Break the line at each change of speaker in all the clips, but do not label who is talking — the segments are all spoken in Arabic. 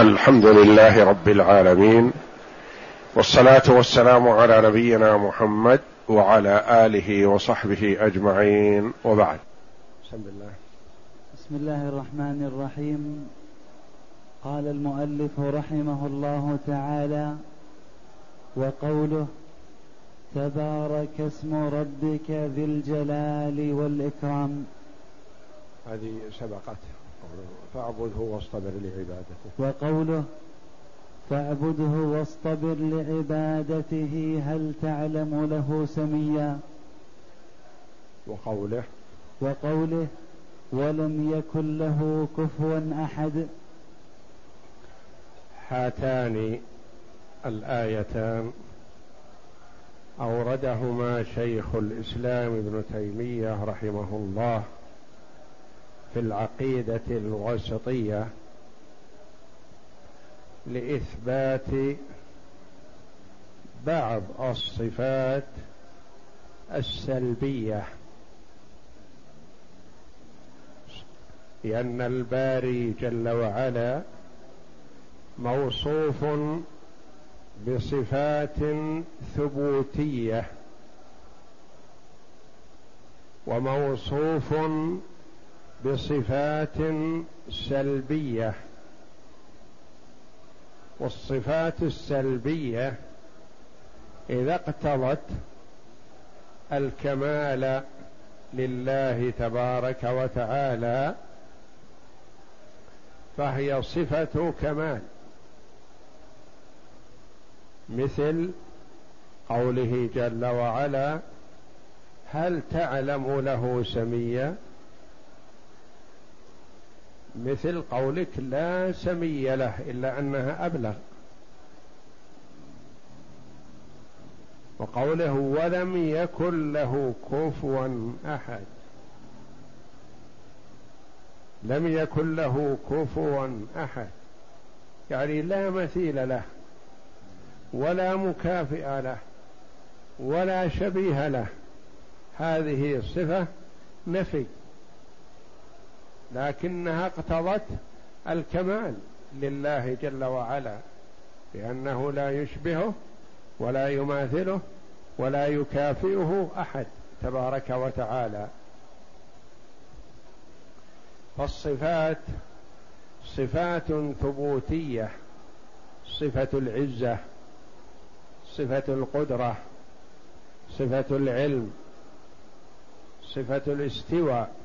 الحمد لله رب العالمين والصلاة والسلام على نبينا محمد وعلى آله وصحبه أجمعين وبعد.
بسم الله. بسم الله الرحمن الرحيم. قال المؤلف رحمه الله تعالى وقوله تبارك اسم ربك ذي الجلال والإكرام.
هذه سبقت فاعبده واصطبر لعبادته.
وقوله فاعبده واصطبر لعبادته هل تعلم له سميا؟
وقوله
وقوله ولم يكن له كفوا أحد.
هاتان الآيتان. أوردهما شيخ الإسلام ابن تيمية رحمه الله. في العقيدة الوسطية لإثبات بعض الصفات السلبية لأن الباري جل وعلا موصوف بصفات ثبوتية وموصوف بصفات سلبية. والصفات السلبية إذا اقتضت الكمال لله تبارك وتعالى فهي صفة كمال. مثل قوله جل وعلا هل تعلم له سميا؟ مثل قولك لا سمي له إلا أنها أبلغ. وقوله ولم يكن له كفوا أحد. لم يكن له كفوا أحد. يعني لا مثيل له ولا مكافئ له ولا شبيه له. هذه صفة نفي. لكنها اقتضت الكمال لله جل وعلا لأنه لا يشبهه ولا يماثله ولا يكافئه أحد تبارك وتعالى. فالصفات صفات ثبوتية صفة العزة صفة القدرة صفة العلم صفة الاستواء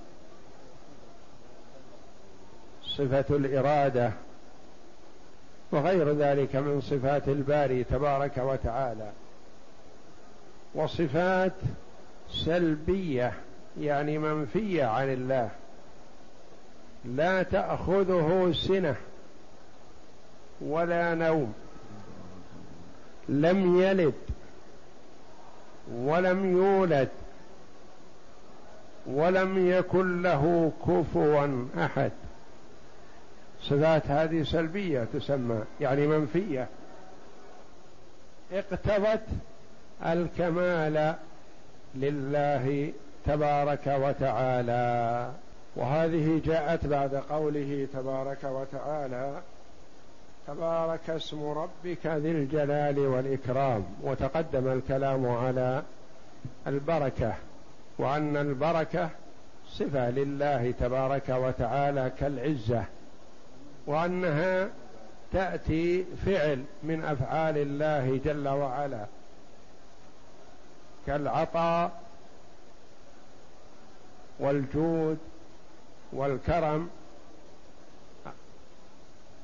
صفة الإرادة وغير ذلك من صفات الباري تبارك وتعالى. وصفات سلبية يعني منفية عن الله. لا تأخذه سنة ولا نوم. لم يلد ولم يولد ولم يكن له كفوا أحد. صفات هذه سلبية تسمى يعني منفية. اقتضت الكمال لله تبارك وتعالى. وهذه جاءت بعد قوله تبارك وتعالى تبارك اسم ربك ذي الجلال والإكرام. وتقدم الكلام على البركة وأن البركة صفة لله تبارك وتعالى كالعزة. وأنها تأتي فعل من أفعال الله جل وعلا كالعطاء والجود والكرم.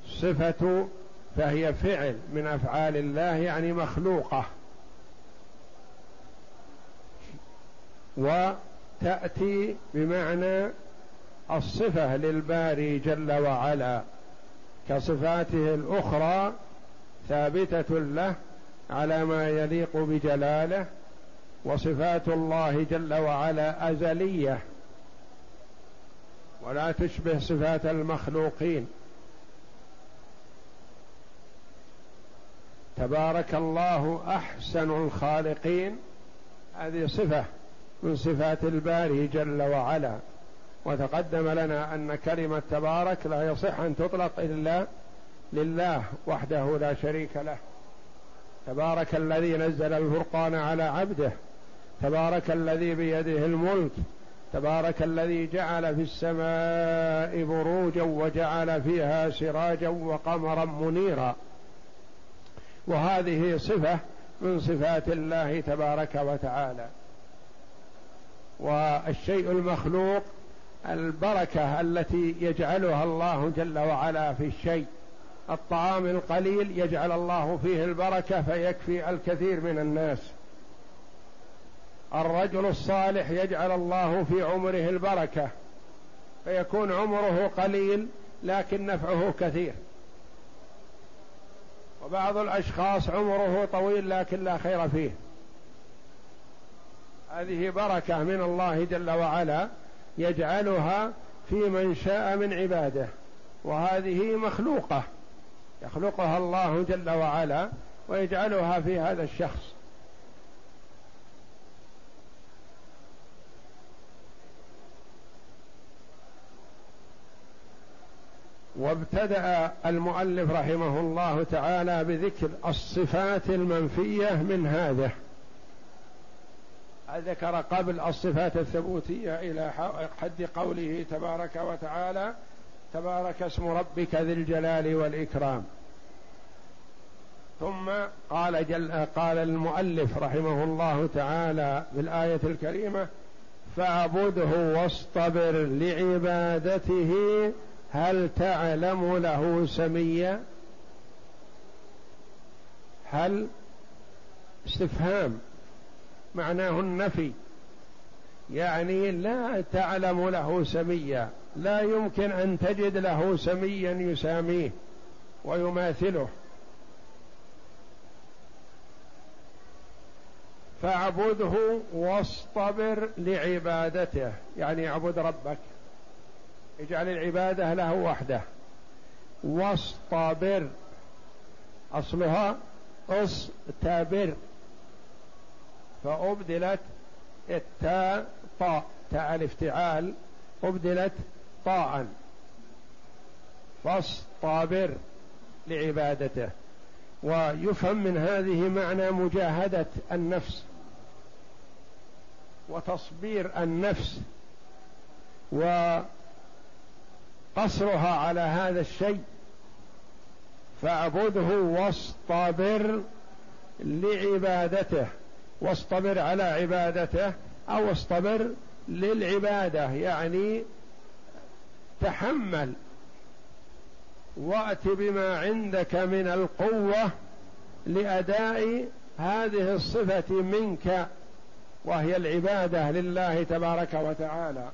صفة فهي فعل من أفعال الله يعني مخلوقة. وتأتي بمعنى الصفة للباري جل وعلا. كصفاته الأخرى ثابتة له على ما يليق بجلاله وصفات الله جل وعلا أزلية. ولا تشبه صفات المخلوقين. تبارك الله أحسن الخالقين. هذه صفة من صفات الباري جل وعلا. وتقدم لنا أن كلمة تبارك لا يصح أن تطلق إلا لله وحده لا شريك له. تبارك الذي نزل الفرقان على عبده. تبارك الذي بيده الملك. تبارك الذي جعل في السماء بروجا وجعل فيها سراجا وقمرا منيرا. وهذه صفة من صفات الله تبارك وتعالى. والشيء المخلوق البركة التي يجعلها الله جل وعلا في الشيء. الطعام القليل يجعل الله فيه البركة فيكفي الكثير من الناس. الرجل الصالح يجعل الله في عمره البركة. فيكون عمره قليل لكن نفعه كثير. وبعض الأشخاص عمره طويل لكن لا خير فيه. هذه بركة من الله جل وعلا. يجعلها في من شاء من عباده وهذه مخلوقة يخلقها الله جل وعلا ويجعلها في هذا الشخص. وابتدأ المؤلف رحمه الله تعالى بذكر الصفات المنفية من هذا ذكر قبل الصفات الثبوتية إلى حد قوله تبارك وتعالى تبارك اسم ربك ذي الجلال والإكرام. ثم قال جل قال المؤلف رحمه الله تعالى في الايه الكريمة فاعبده واصطبر لعبادته هل تعلم له سميا؟ هل استفهام؟ معناه النفي. يعني لا تعلم له سميا. لا يمكن أن تجد له سميا يساميه ويماثله. فاعبده واصطبر لعبادته. يعني اعبد ربك. اجعل العبادة له وحده. واصطبر. أصلها اصطبر. فأبدلت التاء طاء تاء الافتعال أبدلت طاء فاصطابر لعبادته. ويفهم من هذه معنى مجاهدة النفس. وتصبير النفس. وقصرها على هذا الشيء. فاعبده واصطبر لعبادته. واصطبر على عبادته أو اصطبر للعبادة يعني تحمل وأت بما عندك من القوة لأداء هذه الصفة منك وهي العبادة لله تبارك وتعالى.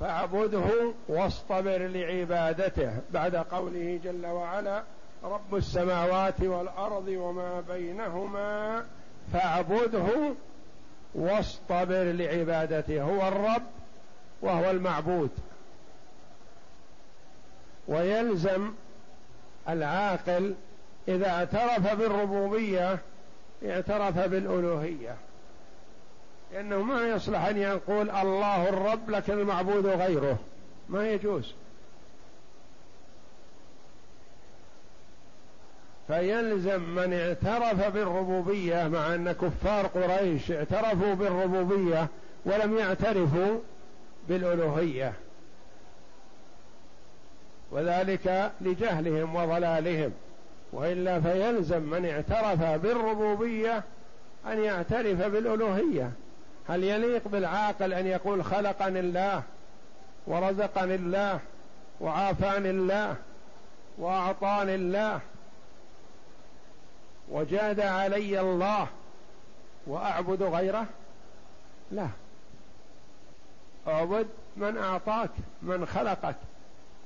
فاعبده واصطبر لعبادته بعد قوله جل وعلا رب السماوات والأرض وما بينهما فاعبده واصطبر لعبادته. هو الرب وهو المعبود. ويلزم العاقل إذا اعترف بالربوبية اعترف بالألوهية. لأنه ما يصلح أن يقول الله الرب لكن المعبود غيره. ما يجوز. فيلزم من اعترف بالربوبية مع أن كفار قريش اعترفوا بالربوبية ولم يعترفوا بالألوهية. وذلك لجهلهم وضلالهم. وإلا فيلزم من اعترف بالربوبية أن يعترف بالألوهية. هل يليق بالعاقل أن يقول خلقني الله ورزقني الله وعافاني الله وأعطاني الله وجاد علي الله وأعبد غيره؟ لا. أعبد من أعطاك من خلقك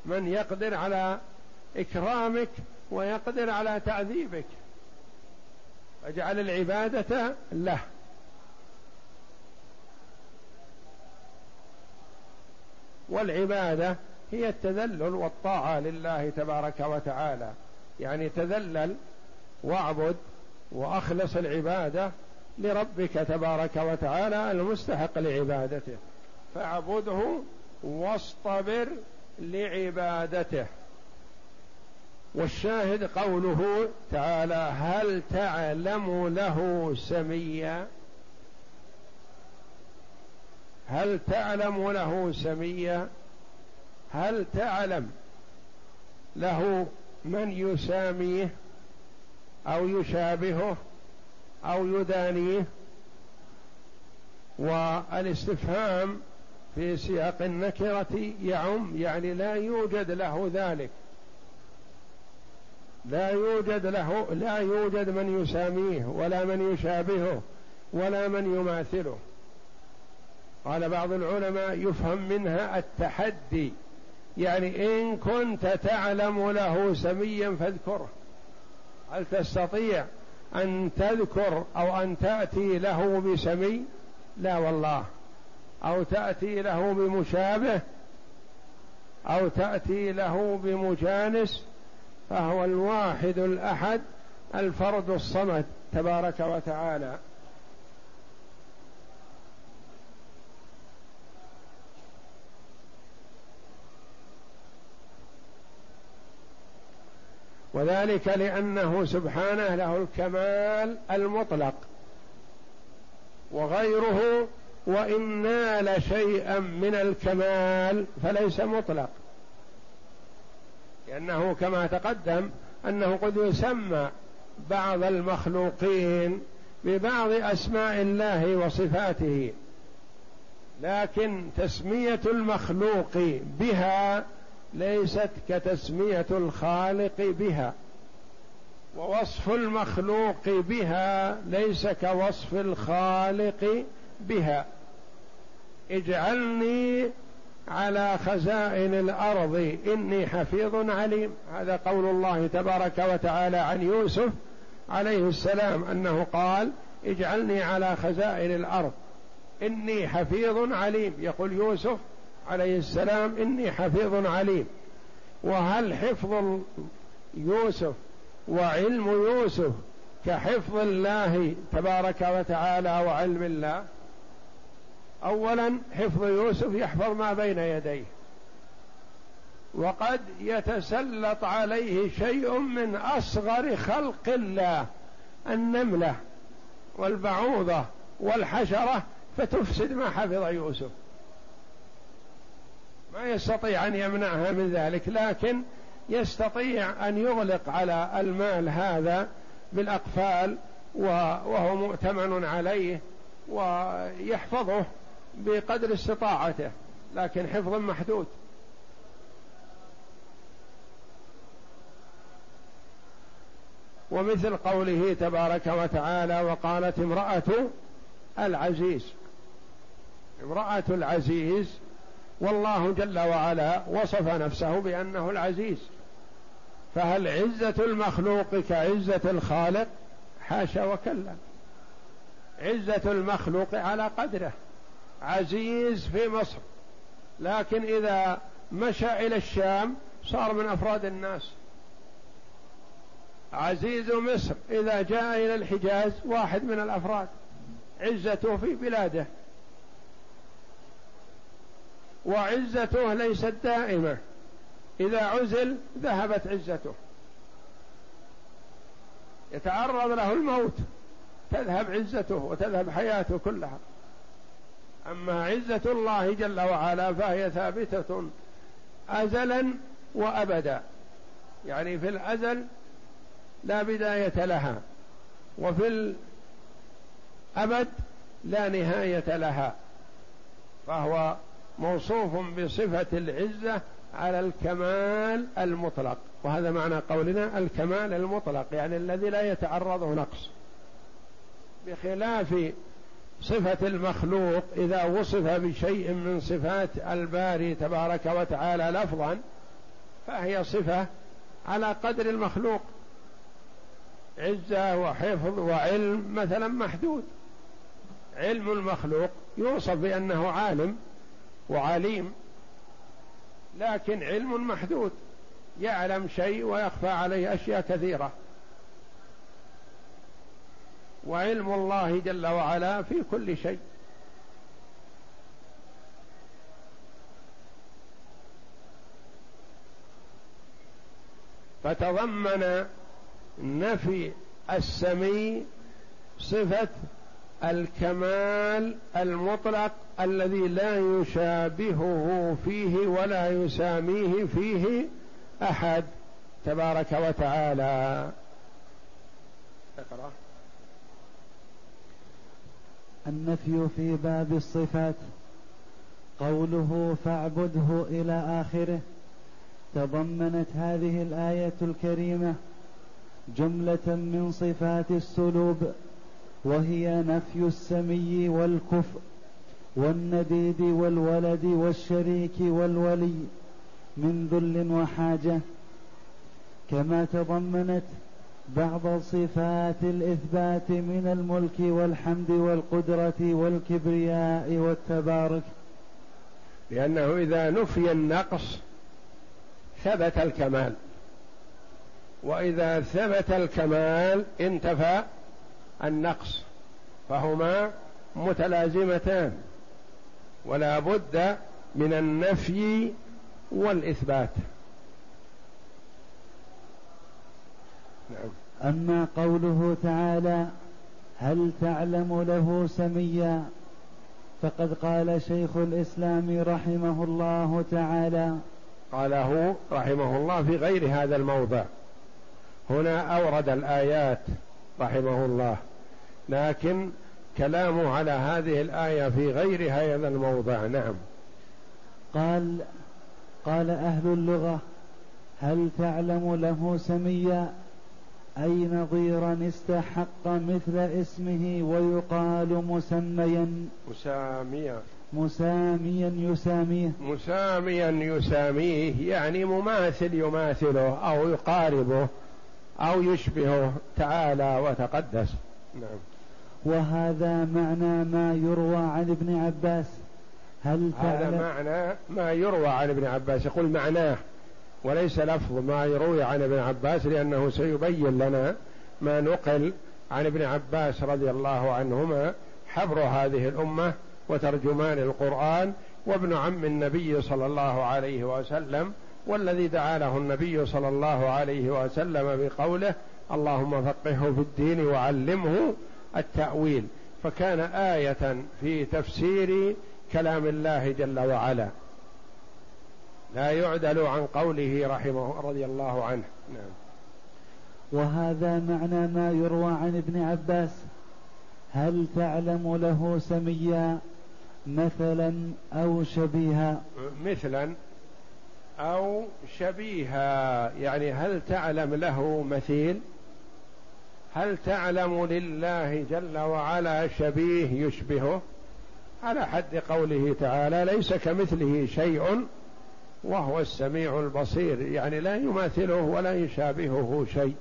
من يقدر على إكرامك ويقدر على تعذيبك أجعل العبادة له. والعبادة هي التذلل والطاعة لله تبارك وتعالى. يعني تذلل واعبد وأخلص العبادة لربك تبارك وتعالى المستحق لعبادته. فاعبده واصطبر لعبادته. والشاهد قوله تعالى هل تعلم له سميا؟ هل تعلم له سميا؟ هل تعلم له من يساميه؟ أو يشابهه أو يدانيه. والإستفهام في سياق النكرة يعم يعني لا يوجد له ذلك. لا يوجد له لا يوجد من يساميه ولا من يشابهه ولا من يماثله. قال بعض العلماء يفهم منها التحدي يعني إن كنت تعلم له سميا فاذكره. هل تستطيع أن تذكر أو أن تأتي له بسمي؟ لا والله. أو تأتي له بمشابه؟ أو تأتي له بمجانس؟ فهو الواحد الأحد الفرد الصمد تبارك وتعالى. وذلك لأنه سبحانه له الكمال المطلق وغيره وإن نال شيئا من الكمال فليس مطلق لأنه كما تقدم أنه قد يسمى بعض المخلوقين ببعض أسماء الله وصفاته لكن تسمية المخلوق بها ليست كتسمية الخالق بها ووصف المخلوق بها ليس كوصف الخالق بها. اجعلني على خزائن الأرض إني حفيظ عليم. هذا قول الله تبارك وتعالى عن يوسف عليه السلام أنه قال اجعلني على خزائن الأرض إني حفيظ عليم. يقول يوسف عليه السلام إني حفيظ عليم. وهل حفظ يوسف وعلم يوسف كحفظ الله تبارك وتعالى وعلم الله؟ اولا حفظ يوسف يحفظ ما بين يديه. وقد يتسلط عليه شيء من أصغر خلق الله النملة والبعوضة والحشرة فتفسد ما حفظ يوسف. ما يستطيع أن يمنعها من ذلك لكن يستطيع أن يغلق على المال هذا بالأقفال وهو مؤتمن عليه ويحفظه بقدر استطاعته لكن حفظ محدود. ومثل قوله تبارك وتعالى وقالت امرأة العزيز. امرأة العزيز والله جل وعلا وصف نفسه بأنه العزيز. فهل عزة المخلوق كعزة الخالق؟ حاشا وكلا. عزة المخلوق على قدره. عزيز في مصر. لكن إذا مشى إلى الشام صار من أفراد الناس. عزيز مصر إذا جاء إلى الحجاز واحد من الأفراد. عزته في بلاده. وعزته ليست دائمة. إذا عزل ذهبت عزته. يتعرض له الموت تذهب عزته وتذهب حياته كلها. أما عزة الله جل وعلا فهي ثابتة ازلا وابدا. يعني في الأزل لا بداية لها وفي الأبد لا نهاية لها فهو موصوف بصفة العزة على الكمال المطلق. وهذا معنى قولنا الكمال المطلق يعني الذي لا يتعرضه نقص. بخلاف صفة المخلوق إذا وصف بشيء من صفات الباري تبارك وتعالى لفظا فهي صفة على قدر المخلوق. عزة وحفظ وعلم مثلا محدود. علم المخلوق يوصف بأنه عالم وعليم لكن علم محدود يعلم شيء ويخفى عليه أشياء كثيرة. وعلم الله جل وعلا في كل شيء. فتضمن نفي السمي صفة الكمال المطلق الذي لا يشابهه فيه ولا يساميه فيه أحد تبارك وتعالى.
اقرأ. النفي في باب الصفات. قوله فاعبده إلى آخره. تضمنت هذه الآية الكريمة جملة من صفات السلوب. وهي نفي السمي والكفء والنديد والولد والشريك والولي من ذل وحاجة كما تضمنت بعض صفات الإثبات من الملك والحمد والقدرة والكبرياء والتبارك.
لأنه إذا نفي النقص ثبت الكمال وإذا ثبت الكمال انتفى النقص فهما متلازمتان ولا بد من النفي والإثبات.
نعم. أما قوله تعالى هل تعلم له سميا؟ فقد قال شيخ الإسلام رحمه الله تعالى
قاله رحمه الله في غير هذا الموضع. هنا أورد الآيات رحمه الله. لكن كلامه على هذه الآية في غير هذا الموضع نعم.
قال قال أهل اللغة هل تعلم له سميا؟ أي نظيرا استحق مثل اسمه ويقال مسميا؟
مساميا.
مساميا يساميه.
مساميا يساميه يعني مماثل يماثله أو يقاربه أو يشبهه تعالى وتقدس. نعم.
وهذا معنى ما يروى عن ابن عباس.
هل هذا معنى ما يروى عن ابن عباس. يقول معناه وليس لفظ ما يروي عن ابن عباس لأنه سيبين لنا ما نقل عن ابن عباس رضي الله عنهما حبر هذه الأمة وترجمان القرآن وابن عم النبي صلى الله عليه وسلم والذي دعا له النبي صلى الله عليه وسلم بقوله اللهم فقهه في الدين وعلمه التأويل فكان آية في تفسير كلام الله جل وعلا. لا يعدل عن قوله رحمه رضي الله عنه. نعم.
وهذا معنى ما يروى عن ابن عباس. هل تعلم له سميا مثلا أو شبيها؟
مثلا أو شبيها يعني هل تعلم له مثيل؟ هل تعلم لله جل وعلا شبيه يشبهه؟ على حد قوله تعالى ليس كمثله شيء وهو السميع البصير يعني لا يماثله ولا يشابهه شيء.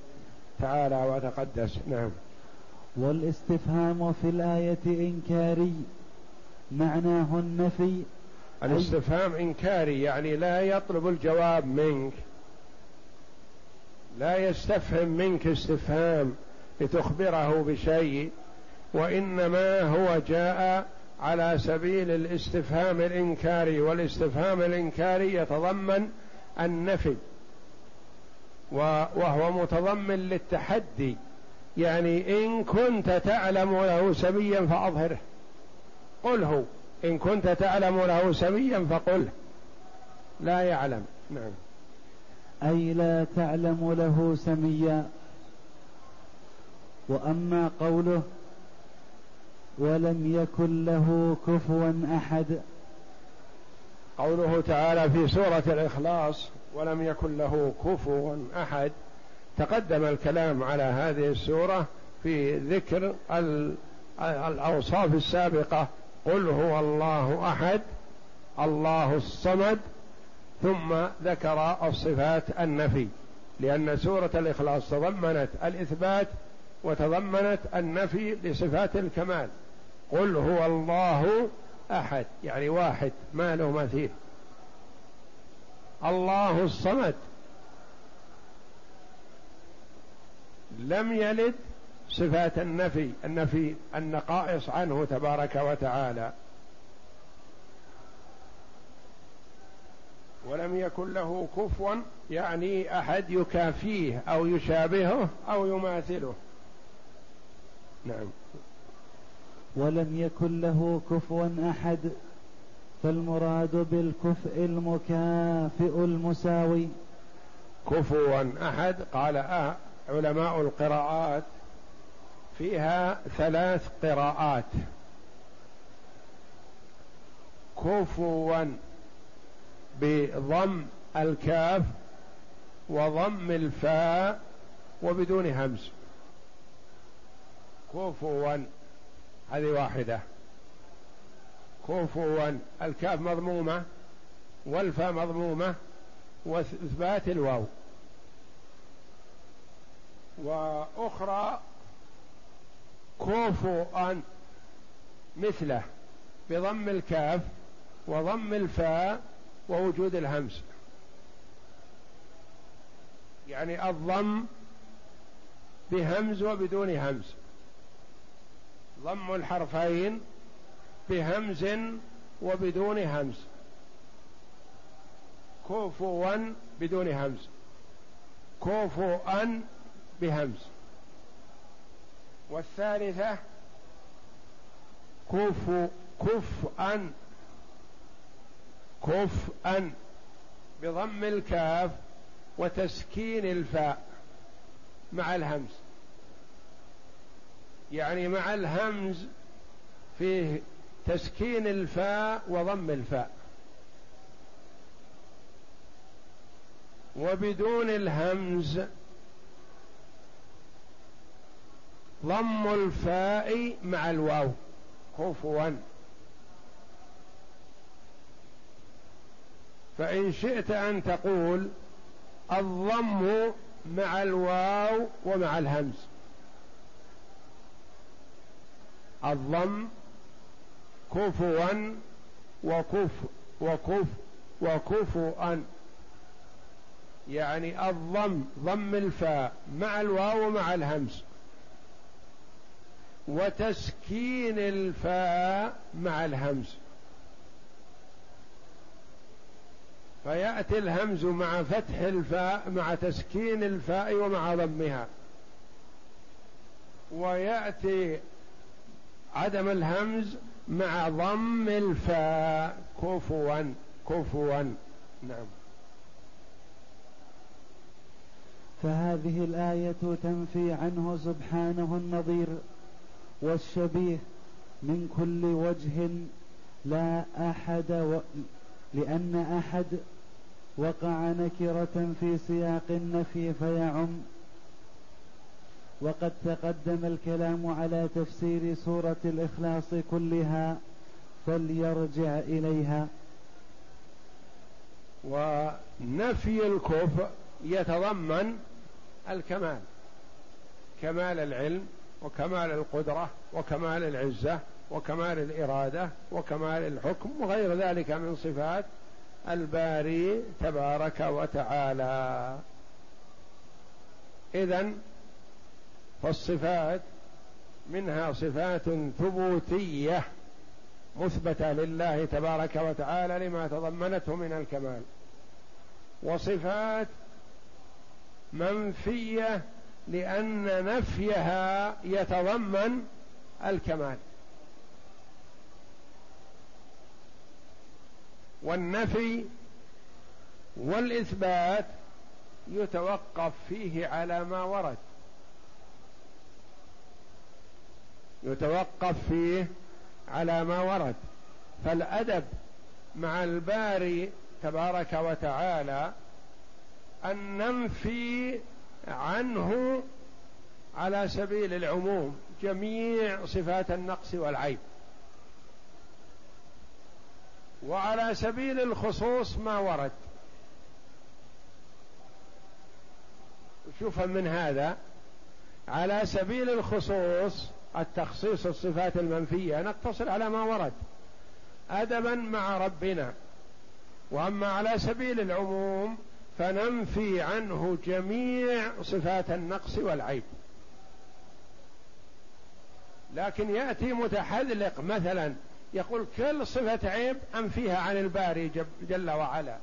تعالى وتقدس. نعم.
والاستفهام في الآية إنكاري معناه النفي.
الاستفهام إنكاري يعني لا يطلب الجواب منك. لا يستفهم منك استفهام. لتخبره بشيء وإنما هو جاء على سبيل الاستفهام الإنكاري والاستفهام الإنكاري يتضمن النفي وهو متضمن للتحدي يعني إن كنت تعلم له سبيا فأظهره. قله إن كنت تعلم له سميا فقل لا يعلم. نعم.
أي لا تعلم له سميا. وأما قوله ولم يكن له كفوا أحد.
قوله تعالى في سورة الإخلاص ولم يكن له كفوا أحد تقدم الكلام على هذه السورة في ذكر الأوصاف السابقة قل هو الله أحد الله الصمد ثم ذكر الصفات النفي لأن سورة الإخلاص تضمنت الإثبات وتضمنت النفي لصفات الكمال. قل هو الله أحد يعني واحد ما له مثيل. الله الصمد. لم يلد صفات النفي النفي النقائص عنه تبارك وتعالى.
ولم يكن له كفوا يعني أحد يكافيه أو يشابهه أو يماثله. نعم.
ولم يكن له كفوا أحد فالمراد بالكفء المكافئ المساوي.
كفوا أحد قال آه علماء القراءات فيها ثلاث قراءات. كفوا بضم الكاف وضم الفاء وبدون همز. كفوا هذه واحدة. كفوا الكاف مضمومة والفاء مضمومة وإثبات الواو. وأخرى كفوا مثله بضم الكاف وضم الفاء ووجود الهمس. يعني الضم بهمز وبدون همز. ضم الحرفين بهمز وبدون همز. كفوا بدون همز. كفوا بهمز. والثالثة كف كفءا كفءا بضم الكاف وتسكين الفاء مع الهمز. يعني مع الهمز فيه تسكين الفاء وضم الفاء. وبدون الهمز ضم الفاء مع الواو. كفوا فإن شئت أن تقول الضم مع الواو ومع الهمز. الضم كفوا وكف وكف وكفوا. يعني الضم ضم الفاء مع الواو ومع الهمز وتسكين الفاء مع الهمز فيأتي الهمز مع فتح الفاء مع تسكين الفاء ومع ضمها. ويأتي عدم الهمز مع ضم الفاء. كفوا كفوا. نعم.
فهذه الآية تنفي عنه سبحانه النظير والشبيه من كل وجه لا أحد و... لأن أحد وقع نكرة في سياق النفي فيعم. وقد تقدم الكلام على تفسير سورة الإخلاص كلها فليرجع إليها.
ونفي الكفر يتضمن الكمال كمال العلم وكمال القدرة وكمال العزة وكمال الإرادة وكمال الحكم وغير ذلك من صفات الباري تبارك وتعالى. إذا فالصفات منها صفات ثبوتية مثبتة لله تبارك وتعالى لما تضمنته من الكمال وصفات منفية لأن نفيها يتضمن الكمال. والنفي والإثبات يتوقف فيه على ما ورد. يتوقف فيه على ما ورد. فالأدب مع الباري تبارك وتعالى أن ننفي عنه على سبيل العموم جميع صفات النقص والعيب. وعلى سبيل الخصوص ما ورد. شوف من هذا. على سبيل الخصوص التخصيص الصفات المنفية نقتصر على ما ورد. أدبا مع ربنا. وأما على سبيل العموم فننفي عنه جميع صفات النقص والعيب. لكن يأتي متحذلق مثلا يقول كل صفة عيب أنفيها عن الباري جل وعلا.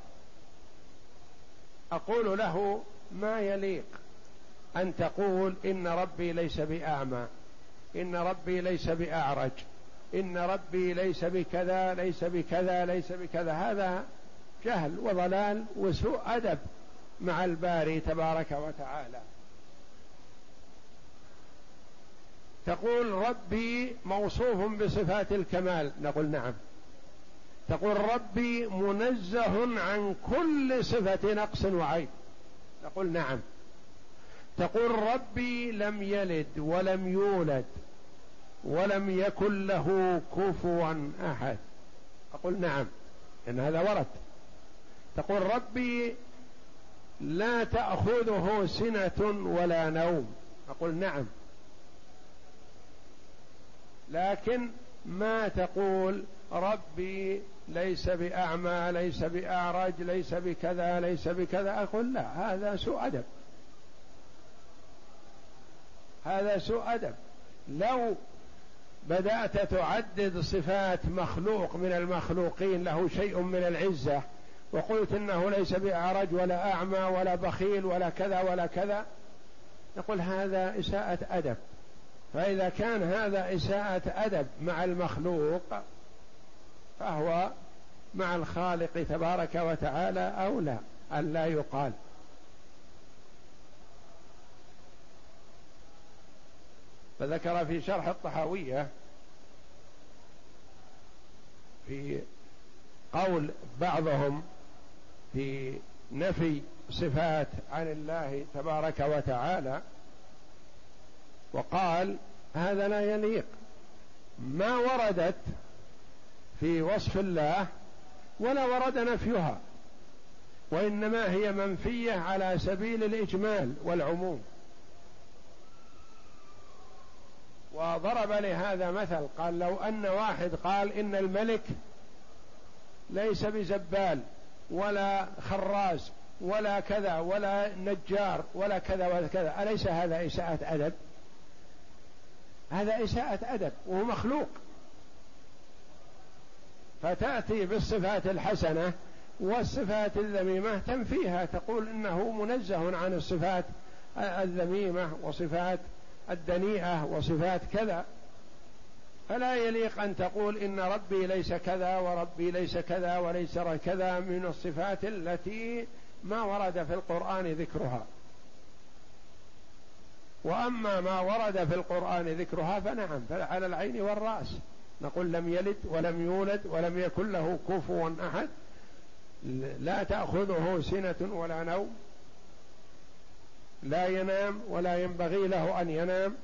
أقول له ما يليق أن تقول إن ربي ليس بأعمى. إن ربي ليس بأعرج. إن ربي ليس بكذا ليس بكذا ليس بكذا. هذا جهل وضلال وسوء أدب مع الباري تبارك وتعالى. تقول ربي موصوف بصفات الكمال. نقول نعم. تقول ربي منزه عن كل صفة نقص وعيب. نقول نعم. تقول ربي لم يلد ولم يولد. ولم يكن له كفوا أحد. أقول نعم ان هذا ورد. تقول ربي لا تأخذه سنة ولا نوم. أقول نعم. لكن ما تقول ربي ليس بأعمى ليس بأعرج ليس بكذا ليس بكذا. أقول لا هذا سوء أدب. هذا سوء أدب. لو بدأت تعدد صفات مخلوق من المخلوقين له شيء من العزة. وقلت إنه ليس بأعرج ولا أعمى ولا بخيل ولا كذا ولا كذا. نقول هذا إساءة أدب. فإذا كان هذا إساءة أدب مع المخلوق فهو مع الخالق تبارك وتعالى أولى أن لا يقال. فذكر في شرح الطحاوية في قول بعضهم في نفي صفات عن الله تبارك وتعالى وقال هذا لا يليق. ما وردت في وصف الله ولا ورد نفيها وإنما هي منفية على سبيل الإجمال والعموم. وضرب لهذا مثل قال لو أن واحد قال إن الملك ليس بزبال ولا خراز ولا كذا ولا نجار ولا كذا ولا كذا أليس هذا إساءة أدب؟ هذا إساءة أدب وهو مخلوق. فتأتي بالصفات الحسنة والصفات الذميمة تنفيها تقول إنه منزه عن الصفات الذميمة وصفات الدنيئة وصفات كذا فلا يليق أن تقول إن ربي ليس كذا وربي ليس كذا وليس كذا من الصفات التي ما ورد في القرآن ذكرها. وأما ما ورد في القرآن ذكرها فنعم فعلى العين والرأس. نقول لم يلد ولم يولد ولم يكن له كفوا أحد لا تأخذه سنة ولا نوم. لا ينام ولا ينبغي له أن ينام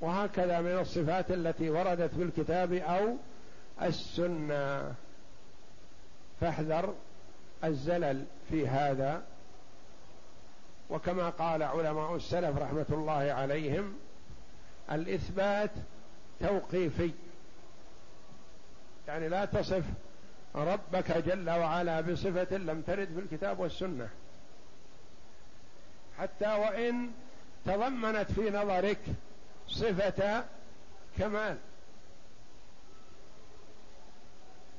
وهكذا من الصفات التي وردت في الكتاب أو السنة. فاحذر الزلل في هذا. وكما قال علماء السلف رحمة الله عليهم الإثبات توقيفي. يعني لا تصف ربك جل وعلا بصفة لم ترد في الكتاب والسنة. حتى وإن تضمنت في نظرك صفة كمال.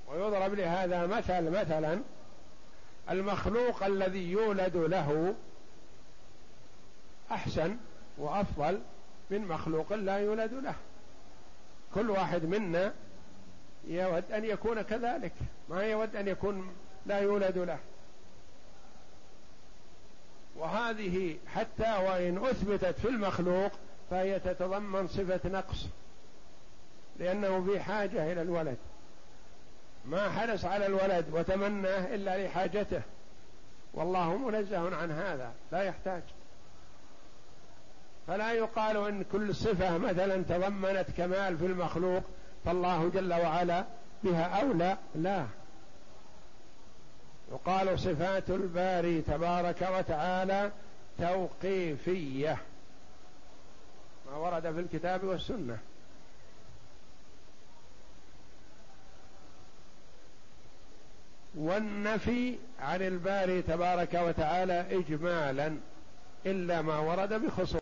ويضرب لهذا مثل مثلا المخلوق الذي يولد له أحسن وأفضل من مخلوق لا يولد له. كل واحد منا يود أن يكون كذلك ما يود أن يكون لا يولد له. وهذه حتى وإن أثبتت في المخلوق فهي تتضمن صفة نقص لأنه في حاجة إلى الولد. ما حرص على الولد وتمناه إلا لحاجته. والله منزه عن هذا لا يحتاج. فلا يقال إن كل صفة مثلا تضمنت كمال في المخلوق فالله جل وعلا بها أولى. لا. يقال صفات الباري تبارك وتعالى توقيفية. ما ورد في الكتاب والسنة. والنفي عن الباري تبارك وتعالى اجمالا إلا ما ورد بخصوص